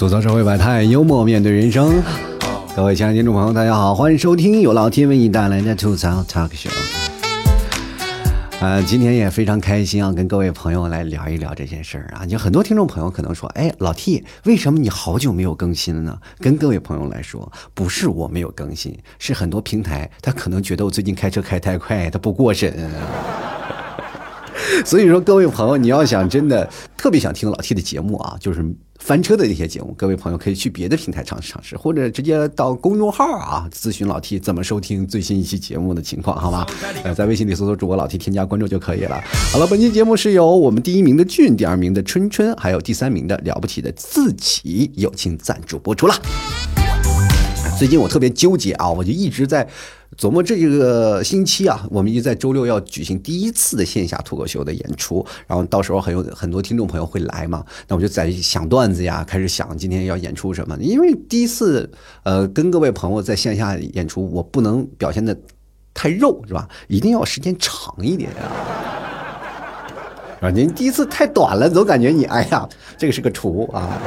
吐槽社会百态，幽默面对人生。各位亲爱的听众朋友，大家好，欢迎收听由老 T 为你带来的吐槽 Talk Show。呃，今天也非常开心啊，跟各位朋友来聊一聊这件事儿啊。就很多听众朋友可能说，哎，老 T，为什么你好久没有更新了呢？跟各位朋友来说，不是我没有更新，是很多平台他可能觉得我最近开车开太快，他不过审。所以说，各位朋友，你要想真的特别想听老 T 的节目啊，就是翻车的那些节目，各位朋友可以去别的平台尝试尝试，或者直接到公众号啊咨询老 T 怎么收听最新一期节目的情况，好吗？呃，在微信里搜索主播老 T，添加关注就可以了。好了，本期节目是由我们第一名的俊，第二名的春春，还有第三名的了不起的自己友情赞助播出了。最近我特别纠结啊，我就一直在琢磨这个星期啊，我们一直在周六要举行第一次的线下脱口秀的演出，然后到时候很有很多听众朋友会来嘛，那我就在想段子呀，开始想今天要演出什么，因为第一次呃跟各位朋友在线下演出，我不能表现的太肉是吧？一定要时间长一点啊。啊，您第一次太短了，总感觉你哎呀，这个是个厨啊。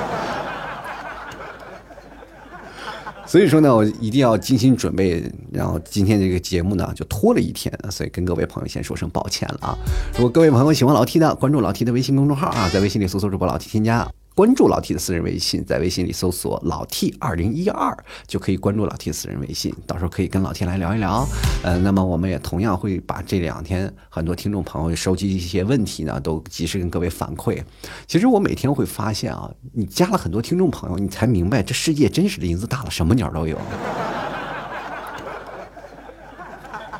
所以说呢，我一定要精心准备，然后今天这个节目呢就拖了一天，所以跟各位朋友先说声抱歉了啊！如果各位朋友喜欢老 T 的，关注老 T 的微信公众号啊，在微信里搜索主播老 T 添加。关注老 T 的私人微信，在微信里搜索“老 T 二零一二”就可以关注老 T 私人微信，到时候可以跟老 T 来聊一聊。呃，那么我们也同样会把这两天很多听众朋友收集一些问题呢，都及时跟各位反馈。其实我每天会发现啊，你加了很多听众朋友，你才明白这世界真是林子大了，什么鸟都有。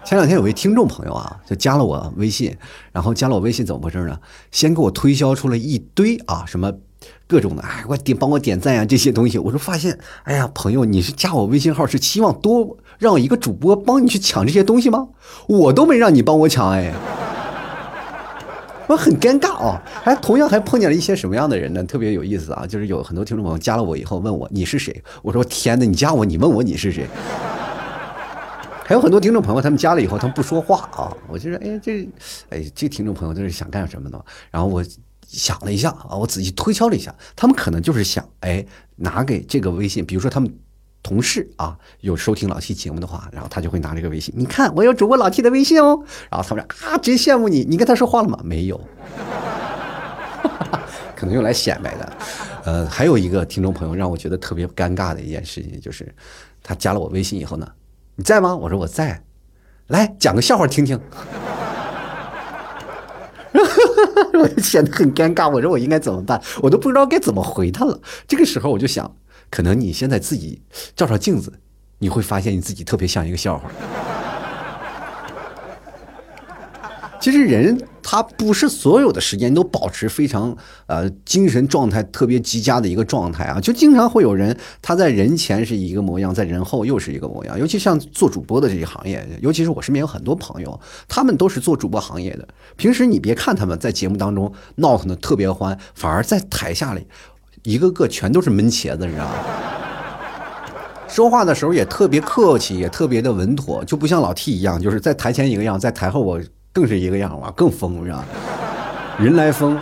前两天有位听众朋友啊，就加了我微信，然后加了我微信怎么回事呢？先给我推销出了一堆啊什么。各种的，哎，我点帮我点赞呀，这些东西，我就发现，哎呀，朋友，你是加我微信号是期望多让一个主播帮你去抢这些东西吗？我都没让你帮我抢，哎，我很尴尬啊。还同样还碰见了一些什么样的人呢？特别有意思啊，就是有很多听众朋友加了我以后问我你是谁，我说天哪，你加我，你问我你是谁？还有很多听众朋友他们加了以后他们不说话啊，我觉得哎这，哎这听众朋友这是想干什么呢？然后我。想了一下啊，我仔细推敲了一下，他们可能就是想，哎，拿给这个微信，比如说他们同事啊有收听老 T 节目的话，然后他就会拿这个微信，你看我有主播老 T 的微信哦，然后他们说啊，真羡慕你，你跟他说话了吗？没有，可能用来显摆的。呃，还有一个听众朋友让我觉得特别尴尬的一件事情，就是他加了我微信以后呢，你在吗？我说我在，来讲个笑话听听。我就显得很尴尬，我说我应该怎么办？我都不知道该怎么回他了。这个时候我就想，可能你现在自己照照镜子，你会发现你自己特别像一个笑话。其实人他不是所有的时间都保持非常呃精神状态特别极佳的一个状态啊，就经常会有人他在人前是一个模样，在人后又是一个模样。尤其像做主播的这些行业，尤其是我身边有很多朋友，他们都是做主播行业的。平时你别看他们在节目当中闹腾的特别欢，反而在台下里一个个全都是闷茄子，你知道吗？说话的时候也特别客气，也特别的稳妥，就不像老 T 一样，就是在台前一个样，在台后我。更是一个样啊，更疯是吧？人来疯，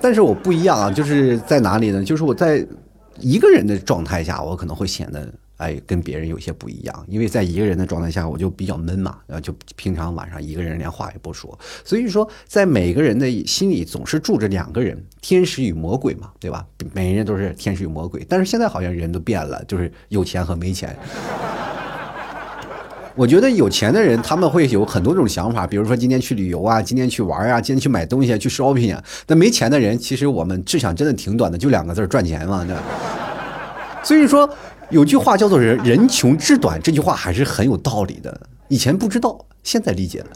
但是我不一样啊，就是在哪里呢？就是我在一个人的状态下，我可能会显得哎跟别人有些不一样，因为在一个人的状态下，我就比较闷嘛，然后就平常晚上一个人连话也不说。所以说，在每个人的心里总是住着两个人，天使与魔鬼嘛，对吧？每个人都是天使与魔鬼，但是现在好像人都变了，就是有钱和没钱。我觉得有钱的人他们会有很多种想法，比如说今天去旅游啊，今天去玩啊，今天去买东西啊去 shopping 啊。那没钱的人，其实我们志向真的挺短的，就两个字赚钱嘛。对吧所以说有句话叫做“人人穷志短”，这句话还是很有道理的。以前不知道，现在理解了。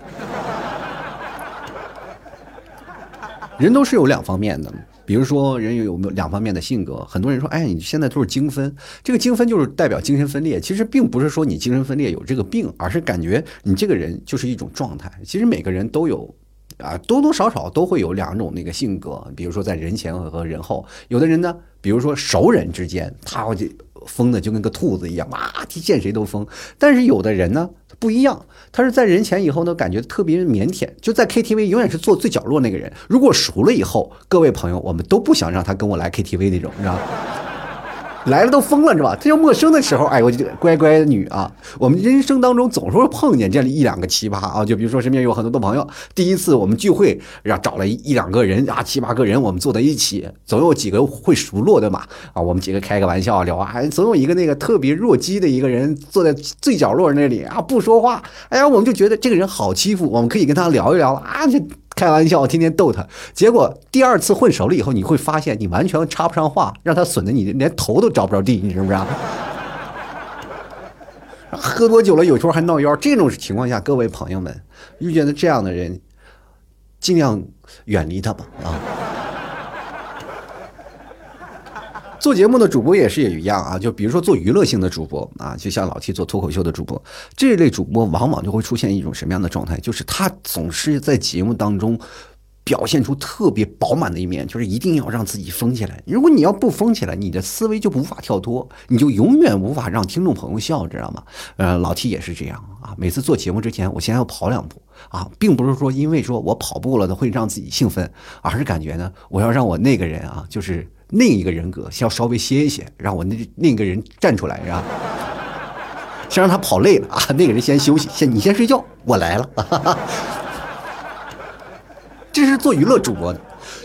人都是有两方面的。比如说，人有有没有两方面的性格？很多人说，哎，你现在都是精分，这个精分就是代表精神分裂。其实并不是说你精神分裂有这个病，而是感觉你这个人就是一种状态。其实每个人都有，啊，多多少少都会有两种那个性格。比如说在人前和人后，有的人呢，比如说熟人之间，他就疯的就跟个兔子一样，哇，见谁都疯。但是有的人呢？不一样，他是在人前以后呢，感觉特别腼腆，就在 KTV 永远是坐最角落那个人。如果熟了以后，各位朋友，我们都不想让他跟我来 KTV 那种，你知道来了都疯了是吧？这叫陌生的时候，哎，我就乖乖女啊。我们人生当中总是会碰见这样一两个奇葩啊，就比如说身边有很多的朋友，第一次我们聚会，然后找了一两个人啊，七八个人，我们坐在一起，总有几个会熟络的嘛啊，我们几个开个玩笑聊啊，总有一个那个特别弱鸡的一个人坐在最角落那里啊，不说话，哎呀，我们就觉得这个人好欺负，我们可以跟他聊一聊啊，这。开玩笑，天天逗他，结果第二次混熟了以后，你会发现你完全插不上话，让他损的你连头都着不着地，你知不知道？喝多酒了，有时候还闹腰，这种情况下，各位朋友们遇见的这样的人，尽量远离他吧啊。做节目的主播也是也一样啊，就比如说做娱乐性的主播啊，就像老 T 做脱口秀的主播，这类主播往往就会出现一种什么样的状态？就是他总是在节目当中表现出特别饱满的一面，就是一定要让自己疯起来。如果你要不疯起来，你的思维就无法跳脱，你就永远无法让听众朋友笑，知道吗？呃，老 T 也是这样啊，每次做节目之前，我先要跑两步啊，并不是说因为说我跑步了会让自己兴奋，而是感觉呢，我要让我那个人啊，就是。另一个人格先要稍微歇一歇，让我那另一个人站出来，是吧？先让他跑累了啊，那个人先休息，先你先睡觉，我来了。这是做娱乐主播的，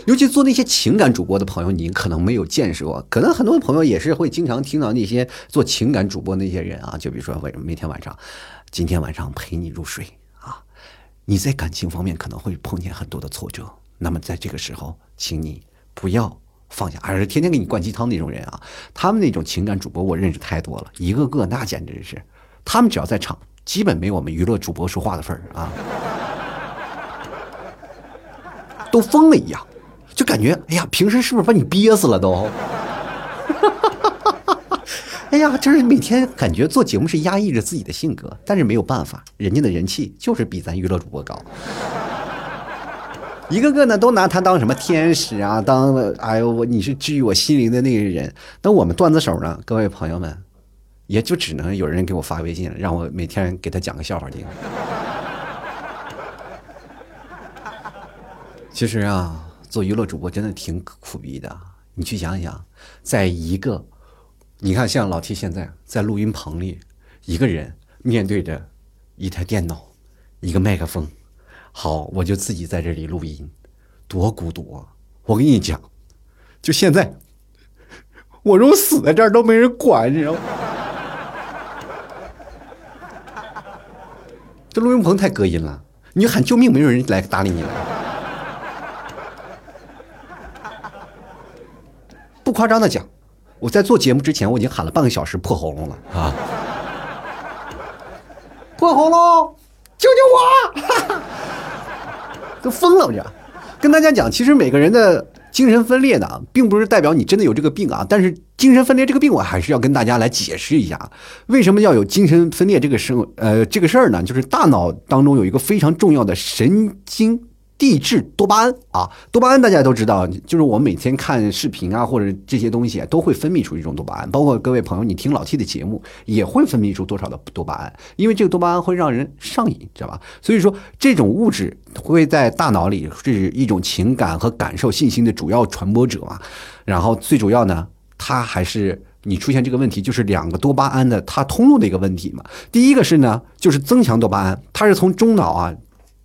尤其做那些情感主播的朋友，你可能没有见识过。可能很多朋友也是会经常听到那些做情感主播那些人啊，就比如说为什么每天晚上，今天晚上陪你入睡啊？你在感情方面可能会碰见很多的挫折，那么在这个时候，请你不要。放下，还是天天给你灌鸡汤那种人啊！他们那种情感主播，我认识太多了，一个个那简直是，他们只要在场，基本没我们娱乐主播说话的份儿啊，都疯了一样，就感觉哎呀，平时是不是把你憋死了都？哎呀，真是每天感觉做节目是压抑着自己的性格，但是没有办法，人家的人气就是比咱娱乐主播高。一个个呢都拿他当什么天使啊，当哎呦我你是治愈我心灵的那个人。那我们段子手呢，各位朋友们，也就只能有人给我发微信，让我每天给他讲个笑话听。其实啊，做娱乐主播真的挺苦逼的。你去想想，在一个，你看像老 T 现在在录音棚里，一个人面对着一台电脑，一个麦克风。好，我就自己在这里录音，多孤独啊！我跟你讲，就现在，我如果死在这儿都没人管，你知道吗？这录音棚太隔音了，你喊救命，没有人来搭理你了。不夸张的讲，我在做节目之前，我已经喊了半个小时破喉咙了啊！破喉咙，救救我！都疯了，我这跟大家讲，其实每个人的精神分裂呢，并不是代表你真的有这个病啊。但是精神分裂这个病，我还是要跟大家来解释一下，为什么要有精神分裂这个生呃这个事儿呢？就是大脑当中有一个非常重要的神经。地质多巴胺啊，多巴胺大家都知道，就是我们每天看视频啊，或者这些东西都会分泌出一种多巴胺。包括各位朋友，你听老 T 的节目也会分泌出多少的多巴胺，因为这个多巴胺会让人上瘾，知道吧？所以说这种物质会在大脑里是一种情感和感受信息的主要传播者嘛。然后最主要呢，它还是你出现这个问题，就是两个多巴胺的它通路的一个问题嘛。第一个是呢，就是增强多巴胺，它是从中脑啊。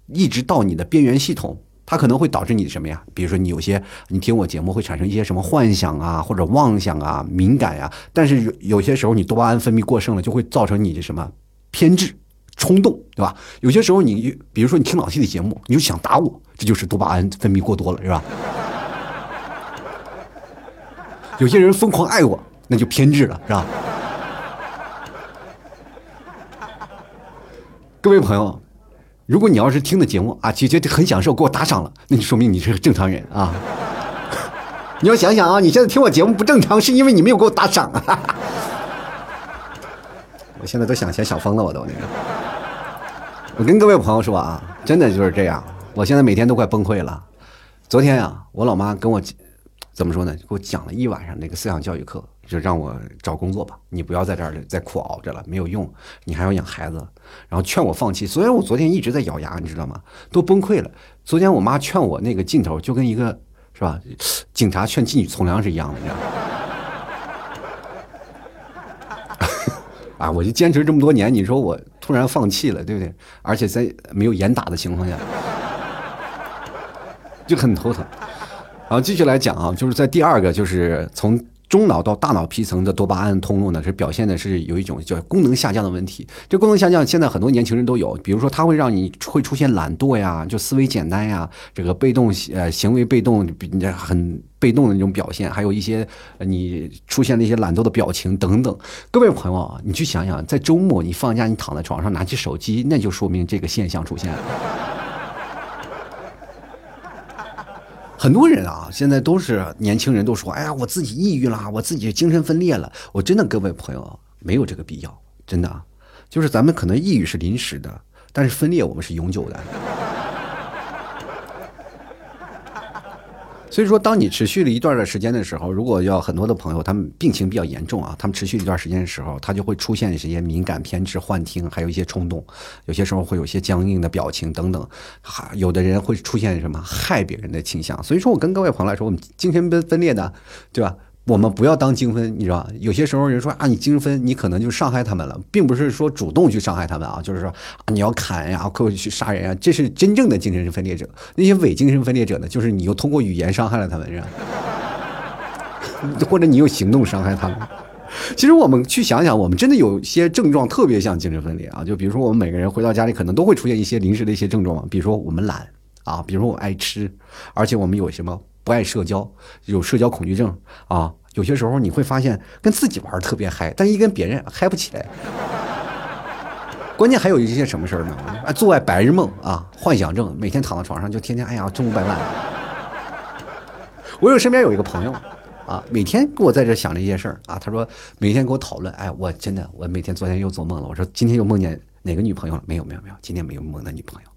一直到你的边缘系统，它可能会导致你什么呀？比如说你有些你听我节目会产生一些什么幻想啊，或者妄想啊、敏感呀。但是有有些时候你多巴胺分泌过剩了，就会造成你的什么偏执、冲动，对吧？有些时候你比如说你听老 T 的节目，你就想打我，这就是多巴胺分泌过多了，是吧？有些人疯狂爱我，那就偏执了，是吧？各位朋友。如果你要是听的节目啊，姐姐很享受，给我打赏了，那就说明你是个正常人啊。你要想想啊，你现在听我节目不正常，是因为你没有给我打赏啊。我现在都想钱想疯了，我都那个。我跟各位朋友说啊，真的就是这样，我现在每天都快崩溃了。昨天呀，我老妈跟我怎么说呢？给我讲了一晚上那个思想教育课。就让我找工作吧，你不要在这儿再苦熬着了，没有用，你还要养孩子，然后劝我放弃。虽然我昨天一直在咬牙，你知道吗？都崩溃了。昨天我妈劝我那个劲头，就跟一个是吧，警察劝妓女从良是一样的，你知道吗？啊，我就坚持这么多年，你说我突然放弃了，对不对？而且在没有严打的情况下，就很头疼。然后继续来讲啊，就是在第二个，就是从。中脑到大脑皮层的多巴胺通路呢，是表现的是有一种叫功能下降的问题。这功能下降，现在很多年轻人都有，比如说它会让你会出现懒惰呀，就思维简单呀，这个被动呃行为被动，很被动的那种表现，还有一些你出现那些懒惰的表情等等。各位朋友啊，你去想想，在周末你放假，你躺在床上拿起手机，那就说明这个现象出现了。很多人啊，现在都是年轻人，都说：“哎呀，我自己抑郁了，我自己精神分裂了。”我真的，各位朋友，没有这个必要，真的，就是咱们可能抑郁是临时的，但是分裂我们是永久的。所以说，当你持续了一段的时间的时候，如果要很多的朋友，他们病情比较严重啊，他们持续一段时间的时候，他就会出现一些敏感、偏执、幻听，还有一些冲动，有些时候会有些僵硬的表情等等，还有的人会出现什么害别人的倾向。所以说我跟各位朋友来说，我们精神分分裂的，对吧？我们不要当精分，你知道吧？有些时候人说啊，你精分，你可能就伤害他们了，并不是说主动去伤害他们啊，就是说啊，你要砍呀，或者去杀人啊，这是真正的精神分裂者。那些伪精神分裂者呢，就是你又通过语言伤害了他们，是吧？或者你用行动伤害他们。其实我们去想想，我们真的有些症状特别像精神分裂啊，就比如说我们每个人回到家里，可能都会出现一些临时的一些症状，比如说我们懒啊，比如说我爱吃，而且我们有什么？不爱社交，有社交恐惧症啊！有些时候你会发现跟自己玩特别嗨，但一跟别人嗨不起来。关键还有一些什么事儿呢？啊，做爱白日梦啊，幻想症，每天躺在床上就天天哎呀，中五百万。我有身边有一个朋友啊，每天跟我在这想这些事儿啊，他说每天跟我讨论，哎，我真的我每天昨天又做梦了。我说今天又梦见哪个女朋友了？没有没有没有，今天没有梦到女朋友。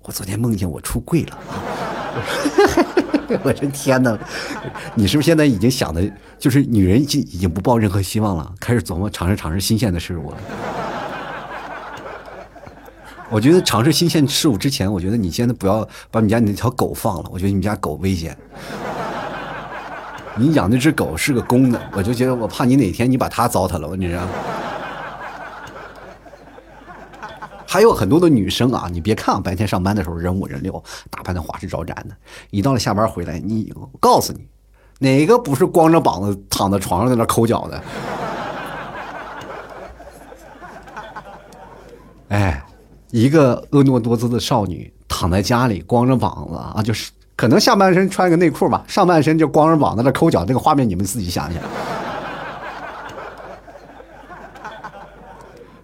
我昨天梦见我出柜了。我的天哪！你是不是现在已经想的，就是女人已经已经不抱任何希望了，开始琢磨尝试尝试新鲜的事物？我觉得尝试新鲜事物之前，我觉得你现在不要把你家那条狗放了。我觉得你家狗危险。你养那只狗是个公的，我就觉得我怕你哪天你把它糟蹋了，你知道。还有很多的女生啊，你别看，白天上班的时候人五人六，打扮的花枝招展的，一到了下班回来，你告诉你，哪个不是光着膀子躺在床上在那抠脚的？哎，一个婀娜多姿的少女躺在家里光着膀子啊，就是可能下半身穿个内裤吧，上半身就光着膀子在那抠脚，那个画面你们自己想想。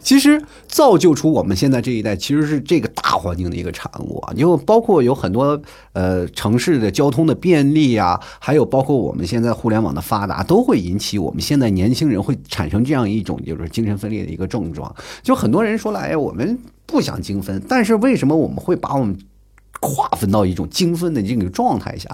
其实造就出我们现在这一代，其实是这个大环境的一个产物啊。因为包括有很多呃城市的交通的便利啊，还有包括我们现在互联网的发达，都会引起我们现在年轻人会产生这样一种就是精神分裂的一个症状。就很多人说了，哎，我们不想精分，但是为什么我们会把我们划分到一种精分的这个状态下？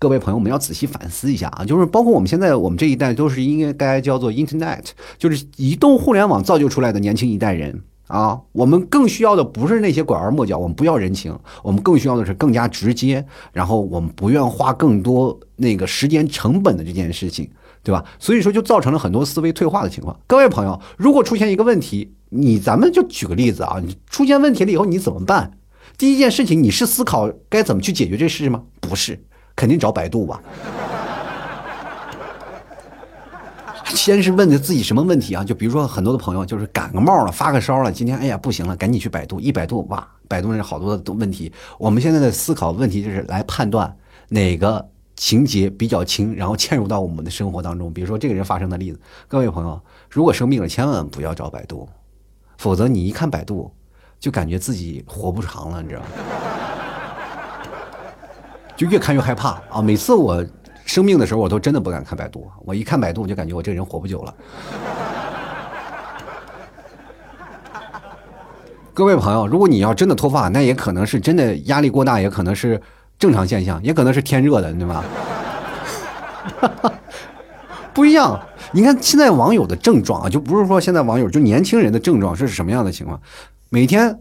各位朋友，我们要仔细反思一下啊，就是包括我们现在我们这一代都是应该叫做 Internet，就是移动互联网造就出来的年轻一代人啊。我们更需要的不是那些拐弯抹角，我们不要人情，我们更需要的是更加直接，然后我们不愿花更多那个时间成本的这件事情，对吧？所以说就造成了很多思维退化的情况。各位朋友，如果出现一个问题，你咱们就举个例子啊，你出现问题了以后你怎么办？第一件事情，你是思考该怎么去解决这事吗？不是。肯定找百度吧，先是问的自己什么问题啊？就比如说很多的朋友就是感个冒了，发个烧了，今天哎呀不行了，赶紧去百度，一百度哇，百度那好多的问题。我们现在的思考问题就是来判断哪个情节比较轻，然后嵌入到我们的生活当中。比如说这个人发生的例子，各位朋友，如果生病了，千万不要找百度，否则你一看百度，就感觉自己活不长了，你知道吗？就越看越害怕啊！每次我生病的时候，我都真的不敢看百度。我一看百度，我就感觉我这人活不久了。各位朋友，如果你要真的脱发，那也可能是真的压力过大，也可能是正常现象，也可能是天热的，对吧？不一样。你看现在网友的症状啊，就不是说现在网友，就年轻人的症状是什么样的情况？每天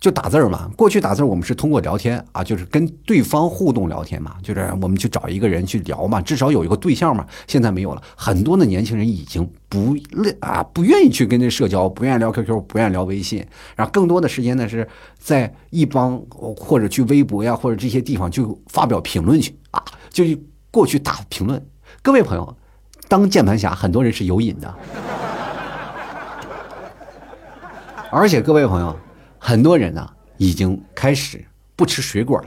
就打字儿嘛。过去打字儿我们是通过聊天啊，就是跟对方互动聊天嘛，就是我们去找一个人去聊嘛，至少有一个对象嘛。现在没有了，很多的年轻人已经不啊不愿意去跟这社交，不愿意聊 QQ，不愿意聊微信，然后更多的时间呢是在一帮或者去微博呀或者这些地方就发表评论去啊，就过去打评论。各位朋友，当键盘侠很多人是有瘾的。而且各位朋友，很多人呢已经开始不吃水果了，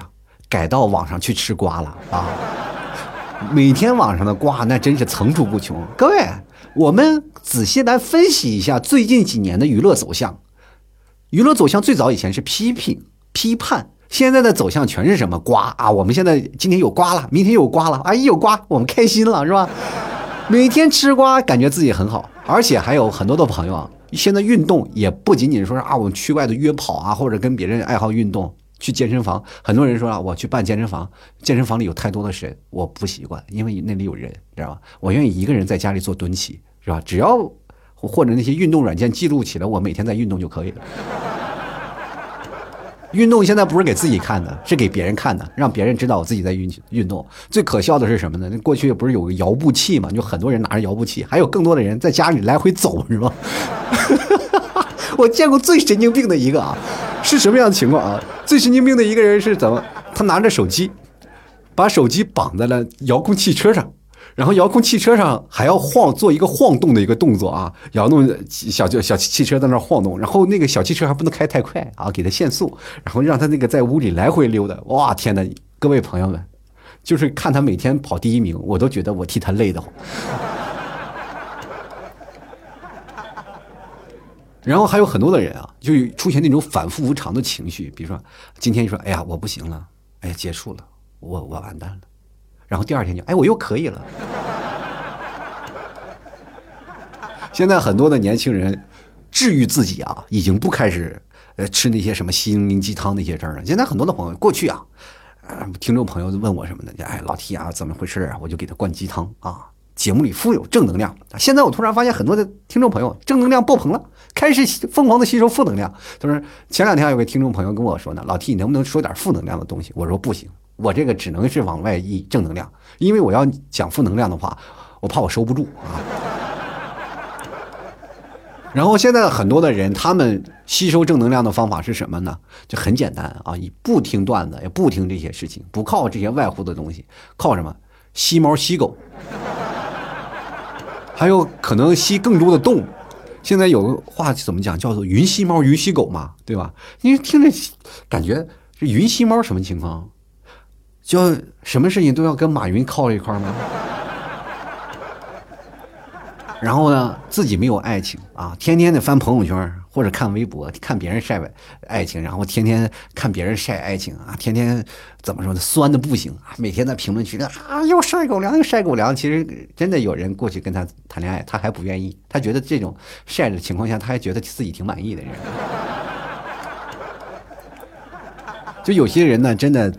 改到网上去吃瓜了啊！每天网上的瓜那真是层出不穷。各位，我们仔细来分析一下最近几年的娱乐走向。娱乐走向最早以前是批评、批判，现在的走向全是什么瓜啊？我们现在今天有瓜了，明天有瓜了，哎，有瓜我们开心了是吧？每天吃瓜，感觉自己很好，而且还有很多的朋友啊。现在运动也不仅仅说是啊，我们去外头约跑啊，或者跟别人爱好运动去健身房。很多人说啊，我去办健身房，健身房里有太多的人，我不习惯，因为那里有人，知道吧？我愿意一个人在家里做蹲起，是吧？只要或者那些运动软件记录起来，我每天在运动就可以了。运动现在不是给自己看的，是给别人看的，让别人知道我自己在运运动。最可笑的是什么呢？那过去不是有个摇步器嘛？就很多人拿着摇步器，还有更多的人在家里来回走，是吧？我见过最神经病的一个啊，是什么样的情况啊？最神经病的一个人是怎么？他拿着手机，把手机绑在了遥控汽车上，然后遥控汽车上还要晃，做一个晃动的一个动作啊，摇动小就小汽车在那晃动，然后那个小汽车还不能开太快啊，给他限速，然后让他那个在屋里来回溜达。哇，天哪！各位朋友们，就是看他每天跑第一名，我都觉得我替他累得慌。然后还有很多的人啊，就出现那种反复无常的情绪，比如说今天你说哎呀我不行了，哎呀结束了，我我完蛋了，然后第二天就哎我又可以了。现在很多的年轻人治愈自己啊，已经不开始呃吃那些什么心灵鸡汤那些事儿了。现在很多的朋友过去啊，听众朋友问我什么的，哎老 T 啊怎么回事啊，我就给他灌鸡汤啊。节目里富有正能量，现在我突然发现很多的听众朋友正能量爆棚了，开始疯狂的吸收负能量。他说前两天有个听众朋友跟我说呢，老 T 你能不能说点负能量的东西？我说不行，我这个只能是往外溢正能量，因为我要讲负能量的话，我怕我收不住啊。然后现在很多的人，他们吸收正能量的方法是什么呢？就很简单啊，以不听段子，也不听这些事情，不靠这些外乎的东西，靠什么？吸猫吸狗。还有可能吸更多的动物，现在有个话怎么讲，叫做“云吸猫，云吸狗”嘛，对吧？因为听着感觉这云吸猫什么情况？就什么事情都要跟马云靠一块吗？然后呢，自己没有爱情啊，天天的翻朋友圈或者看微博，看别人晒爱情，然后天天看别人晒爱情啊，天天怎么说呢，酸的不行啊，每天在评论区里啊又晒狗粮又晒狗粮。其实真的有人过去跟他谈恋爱，他还不愿意，他觉得这种晒的情况下，他还觉得自己挺满意的人。就有些人呢，真的。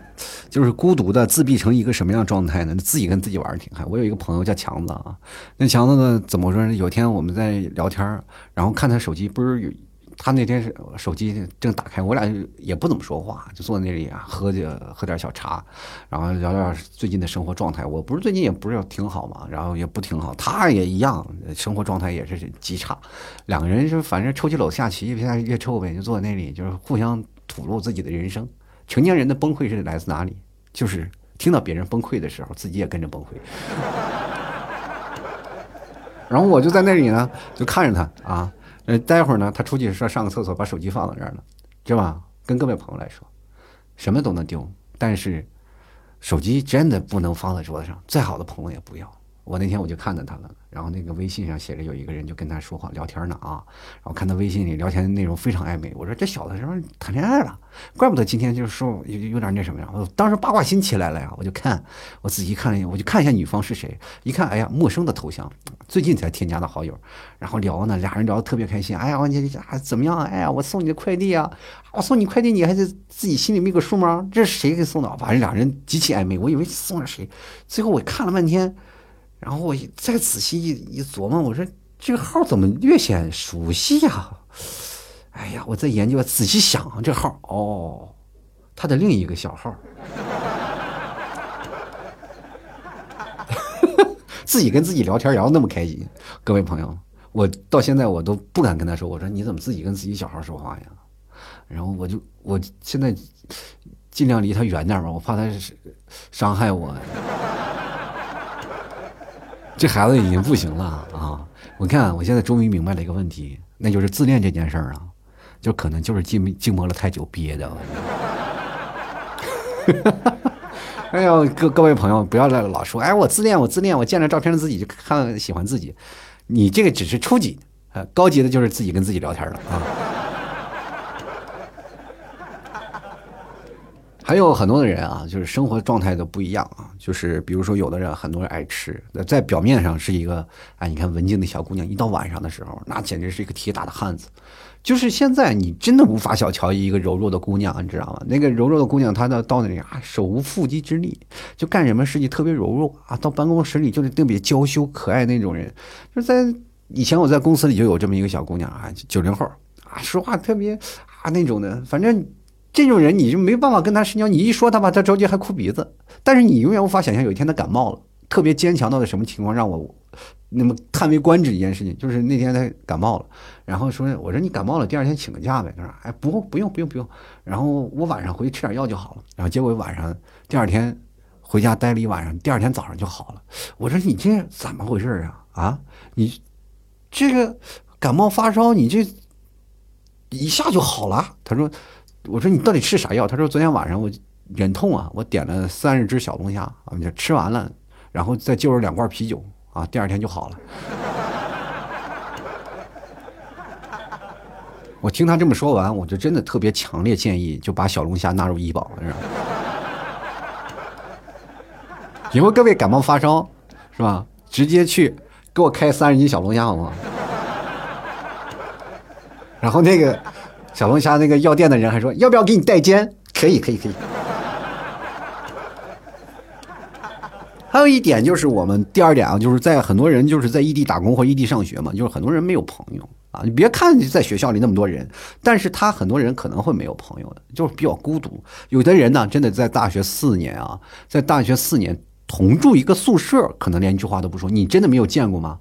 就是孤独的自闭成一个什么样状态呢？自己跟自己玩儿挺嗨。我有一个朋友叫强子啊，那强子呢，怎么说呢？有天我们在聊天然后看他手机，不是有他那天手机正打开，我俩也不怎么说话，就坐在那里啊，喝着喝点小茶，然后聊聊最近的生活状态。我不是最近也不是挺好嘛，然后也不挺好，他也一样，生活状态也是极差。两个人就反正抽起篓下棋，越下越臭呗，就坐在那里，就是互相吐露自己的人生。成年人的崩溃是来自哪里？就是听到别人崩溃的时候，自己也跟着崩溃。然后我就在那里呢，就看着他啊。呃，待会儿呢，他出去说上个厕所，把手机放在这儿了，是吧？跟各位朋友来说，什么都能丢，但是手机真的不能放在桌子上。再好的朋友也不要。我那天我就看到他了，然后那个微信上写着有一个人就跟他说话聊天呢啊，然后看他微信里聊天的内容非常暧昧，我说这小子是不是谈恋爱了？怪不得今天就是说有有点那什么呀，我当时八卦心起来了呀，我就看，我仔细看了一眼，我就看一下女方是谁，一看，哎呀，陌生的头像，最近才添加的好友，然后聊呢，俩人聊得特别开心，哎呀，我你还怎么样？哎呀，我送你的快递啊，我送你快递，你还是自己心里没个数吗？这是谁给送的？反正俩人极其暧昧，我以为送了谁，最后我看了半天。然后我再仔细一一琢磨，我说这个号怎么略显熟悉呀？哎呀，我在研究，仔细想这号哦，他的另一个小号，自己跟自己聊天聊那么开心，各位朋友，我到现在我都不敢跟他说，我说你怎么自己跟自己小号说话呀？然后我就我现在尽量离他远点吧，我怕他伤害我。这孩子已经不行了啊！我看我现在终于明白了一个问题，那就是自恋这件事儿啊，就可能就是静静默了太久憋的。哎呦，各各位朋友，不要老老说，哎，我自恋，我自恋，我见了照片的自己就看喜欢自己，你这个只是初级，呃，高级的就是自己跟自己聊天了啊。还有很多的人啊，就是生活状态都不一样啊。就是比如说，有的人很多人爱吃，在表面上是一个啊，你看文静的小姑娘，一到晚上的时候，那简直是一个铁打的汉子。就是现在你真的无法小瞧一个柔弱的姑娘，你知道吗？那个柔弱的姑娘，她到到那里啊，手无缚鸡之力，就干什么事情特别柔弱啊。到办公室里就是特别娇羞可爱那种人。就在以前我在公司里就有这么一个小姑娘啊，九零后啊，说话特别啊那种的，反正。这种人你就没办法跟他深交，你一说他吧，他着急还哭鼻子。但是你永远无法想象有一天他感冒了，特别坚强到的什么情况让我那么叹为观止一件事情，就是那天他感冒了，然后说我说你感冒了，第二天请个假呗。他说哎不不用不用不用，然后我晚上回去吃点药就好了。然后结果晚上第二天回家待了一晚上，第二天早上就好了。我说你这怎么回事啊啊你这个感冒发烧你这一下就好了？他说。我说你到底吃啥药？他说昨天晚上我忍痛啊，我点了三十只小龙虾啊，就吃完了，然后再就着两罐啤酒啊，第二天就好了。我听他这么说完，我就真的特别强烈建议，就把小龙虾纳入医保，是吧？以后各位感冒发烧是吧？直接去给我开三十斤小龙虾好吗？然后那个。小龙虾那个药店的人还说要不要给你代煎？可以可以可以。还有一点就是我们第二点啊，就是在很多人就是在异地打工或异地上学嘛，就是很多人没有朋友啊。你别看在学校里那么多人，但是他很多人可能会没有朋友的，就是比较孤独。有的人呢，真的在大学四年啊，在大学四年同住一个宿舍，可能连一句话都不说。你真的没有见过吗？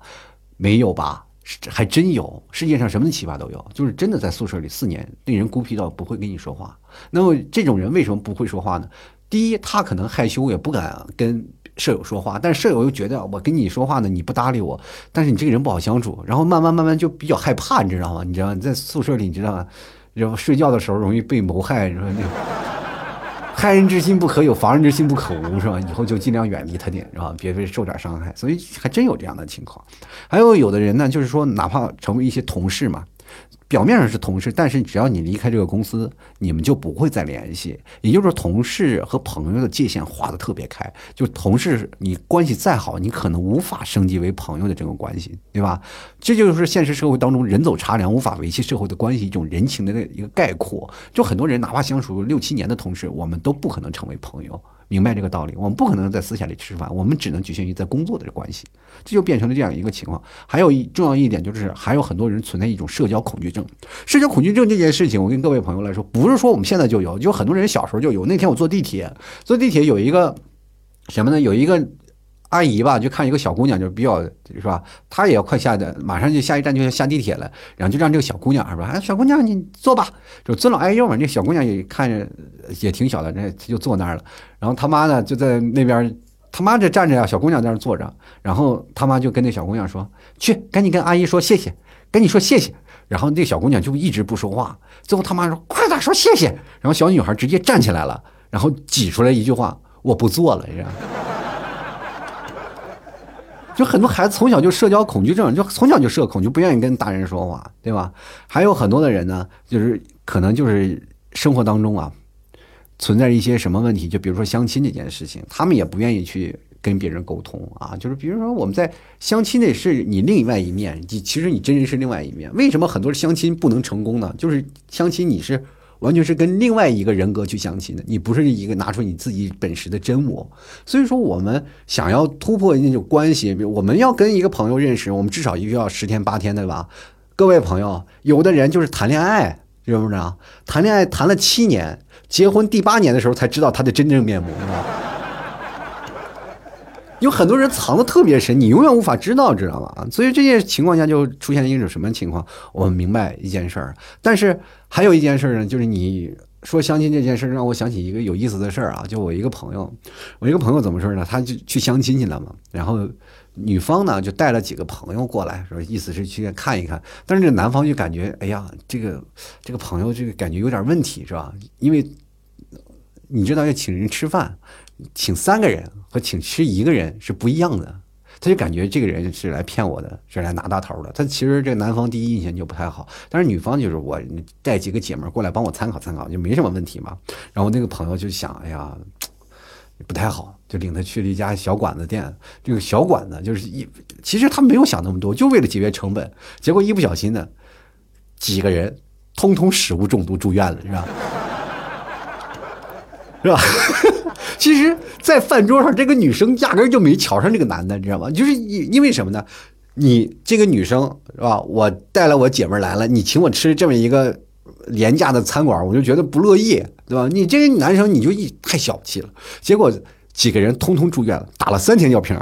没有吧？还真有，世界上什么奇葩都有，就是真的在宿舍里四年，令人孤僻到不会跟你说话。那么这种人为什么不会说话呢？第一，他可能害羞，也不敢跟舍友说话，但是舍友又觉得我跟你说话呢，你不搭理我，但是你这个人不好相处，然后慢慢慢慢就比较害怕，你知道吗？你知道你在宿舍里，你知道吗？然后睡觉的时候容易被谋害，你说那。害人之心不可有，防人之心不可无，是吧？以后就尽量远离他点，是吧？别被受点伤害。所以还真有这样的情况。还有有的人呢，就是说，哪怕成为一些同事嘛。表面上是同事，但是只要你离开这个公司，你们就不会再联系。也就是说，同事和朋友的界限划得特别开。就同事，你关系再好，你可能无法升级为朋友的这种关系，对吧？这就是现实社会当中人走茶凉，无法维系社会的关系一种人情的一个概括。就很多人哪怕相处六七年的同事，我们都不可能成为朋友。明白这个道理，我们不可能在私下里吃饭，我们只能局限于在工作的关系，这就变成了这样一个情况。还有一重要一点就是，还有很多人存在一种社交恐惧症。社交恐惧症这件事情，我跟各位朋友来说，不是说我们现在就有，就很多人小时候就有。那天我坐地铁，坐地铁有一个什么呢？有一个。阿姨吧，就看一个小姑娘，就比较是吧？她也要快下的，马上就下一站就要下地铁了，然后就让这个小姑娘是吧？哎，小姑娘你坐吧，就尊老爱幼嘛。那小姑娘也看着也挺小的，那就坐那儿了。然后他妈呢就在那边，他妈这站着呀，小姑娘在那坐着。然后他妈就跟那小姑娘说：“去，赶紧跟阿姨说谢谢，赶紧说谢谢。”然后那小姑娘就一直不说话。最后他妈说：“快点说谢谢。”然后小女孩直接站起来了，然后挤出来一句话：“我不坐了。”是吧？就很多孩子从小就社交恐惧症，就从小就社恐，就不愿意跟大人说话，对吧？还有很多的人呢，就是可能就是生活当中啊，存在一些什么问题，就比如说相亲这件事情，他们也不愿意去跟别人沟通啊。就是比如说我们在相亲那是你另外一面，你其实你真人是另外一面。为什么很多相亲不能成功呢？就是相亲你是。完全是跟另外一个人格去相亲的，你不是一个拿出你自己本实的真我。所以说，我们想要突破那种关系，我们要跟一个朋友认识，我们至少需要十天八天，对吧？各位朋友，有的人就是谈恋爱知不知道？谈恋爱谈了七年，结婚第八年的时候才知道他的真正面目，对吧有很多人藏的特别深，你永远无法知道，知道吗？所以这些情况下就出现一种什么情况？我们明白一件事儿，但是还有一件事儿呢，就是你说相亲这件事儿让我想起一个有意思的事儿啊，就我一个朋友，我一个朋友怎么说呢？他就去相亲去了嘛，然后女方呢就带了几个朋友过来，说意思是去看一看，但是这男方就感觉，哎呀，这个这个朋友这个感觉有点问题，是吧？因为你知道要请人吃饭。请三个人和请吃一个人是不一样的，他就感觉这个人是来骗我的，是来拿大头的。他其实这男方第一印象就不太好，但是女方就是我带几个姐们过来帮我参考参考，就没什么问题嘛。然后那个朋友就想，哎呀，不太好，就领他去了一家小馆子店。这个小馆子就是一，其实他没有想那么多，就为了节约成本。结果一不小心呢，几个人通通食物中毒住院了，是吧？是吧？其实，在饭桌上，这个女生压根就没瞧上这个男的，你知道吗？就是因因为什么呢？你这个女生是吧？我带了我姐妹来了，你请我吃这么一个廉价的餐馆，我就觉得不乐意，对吧？你这个男生你就一太小气了。结果几个人通通住院了，打了三天吊瓶，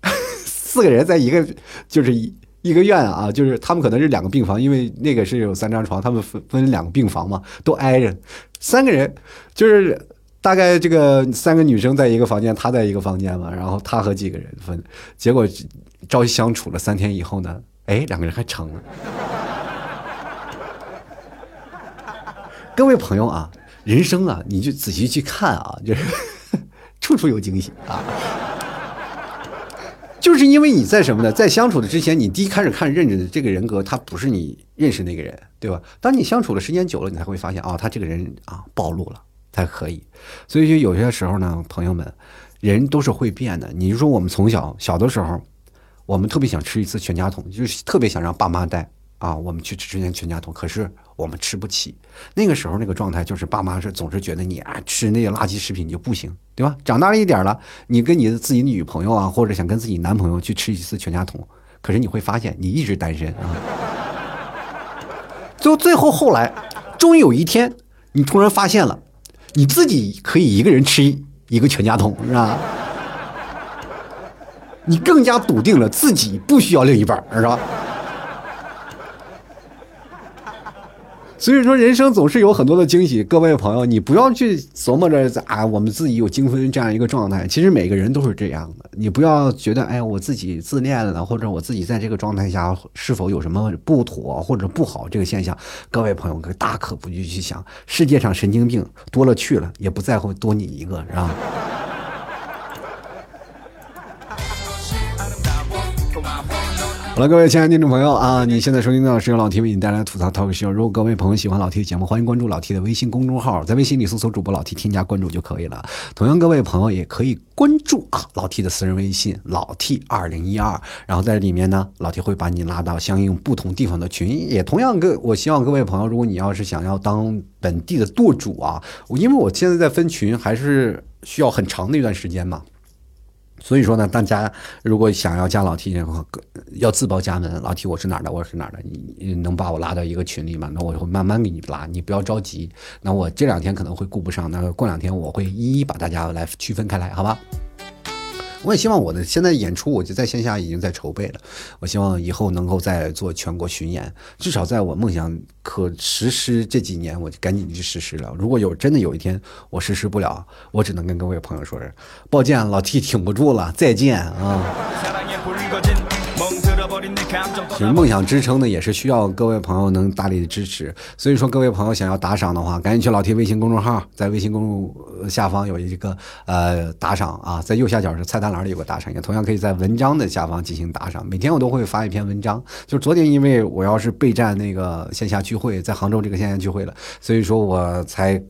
四个人在一个就是一一个院啊，就是他们可能是两个病房，因为那个是有三张床，他们分分两个病房嘛，都挨着，三个人就是。大概这个三个女生在一个房间，他在一个房间嘛，然后他和几个人分，结果朝夕相处了三天以后呢，哎，两个人还成了。各位朋友啊，人生啊，你就仔细去看啊，就是 处处有惊喜啊。就是因为你在什么呢？在相处的之前，你第一开始看认识的这个人格，他不是你认识那个人，对吧？当你相处的时间久了，你才会发现啊，他这个人啊暴露了。才可以，所以就有些时候呢，朋友们，人都是会变的。你就说我们从小小的时候，我们特别想吃一次全家桶，就是特别想让爸妈带啊，我们去吃全全家桶。可是我们吃不起，那个时候那个状态就是爸妈是总是觉得你啊吃那些垃圾食品就不行，对吧？长大了一点了，你跟你的自己女朋友啊，或者想跟自己男朋友去吃一次全家桶，可是你会发现你一直单身啊。最后最后后来，终于有一天，你突然发现了。你自己可以一个人吃一个全家桶，是吧？你更加笃定了自己不需要另一半，是吧？所以说，人生总是有很多的惊喜。各位朋友，你不要去琢磨着啊，我们自己有精分这样一个状态。其实每个人都是这样的。你不要觉得，哎，我自己自恋了，或者我自己在这个状态下是否有什么不妥或者不好这个现象。各位朋友，可大可不去去想。世界上神经病多了去了，也不在乎多你一个，是吧？好了，各位亲爱的听众朋友啊，你现在收听到的是由老 T 为你带来的吐槽 talk show。如果各位朋友喜欢老 T 的节目，欢迎关注老 T 的微信公众号，在微信里搜索主播老 T，添加关注就可以了。同样，各位朋友也可以关注啊老 T 的私人微信老 T 二零一二，然后在里面呢，老 T 会把你拉到相应不同地方的群。也同样，各我希望各位朋友，如果你要是想要当本地的舵主啊，因为我现在在分群，还是需要很长的一段时间嘛。所以说呢，大家如果想要加老 T 的话，要自报家门。老 T，我是哪儿的？我是哪儿的？你能把我拉到一个群里吗？那我会慢慢给你拉，你不要着急。那我这两天可能会顾不上，那过两天我会一一把大家来区分开来，好吧？我也希望我的现在演出，我就在线下已经在筹备了。我希望以后能够再做全国巡演，至少在我梦想可实施这几年，我就赶紧去实施了。如果有真的有一天我实施不了，我只能跟各位朋友说声抱歉，老 T 挺不住了，再见啊。其实梦想支撑呢，也是需要各位朋友能大力的支持。所以说，各位朋友想要打赏的话，赶紧去老 T 微信公众号，在微信公众下方有一个呃打赏啊，在右下角是菜单栏里有个打赏，也同样可以在文章的下方进行打赏。每天我都会发一篇文章，就昨天因为我要是备战那个线下聚会，在杭州这个线下聚会了，所以说我才。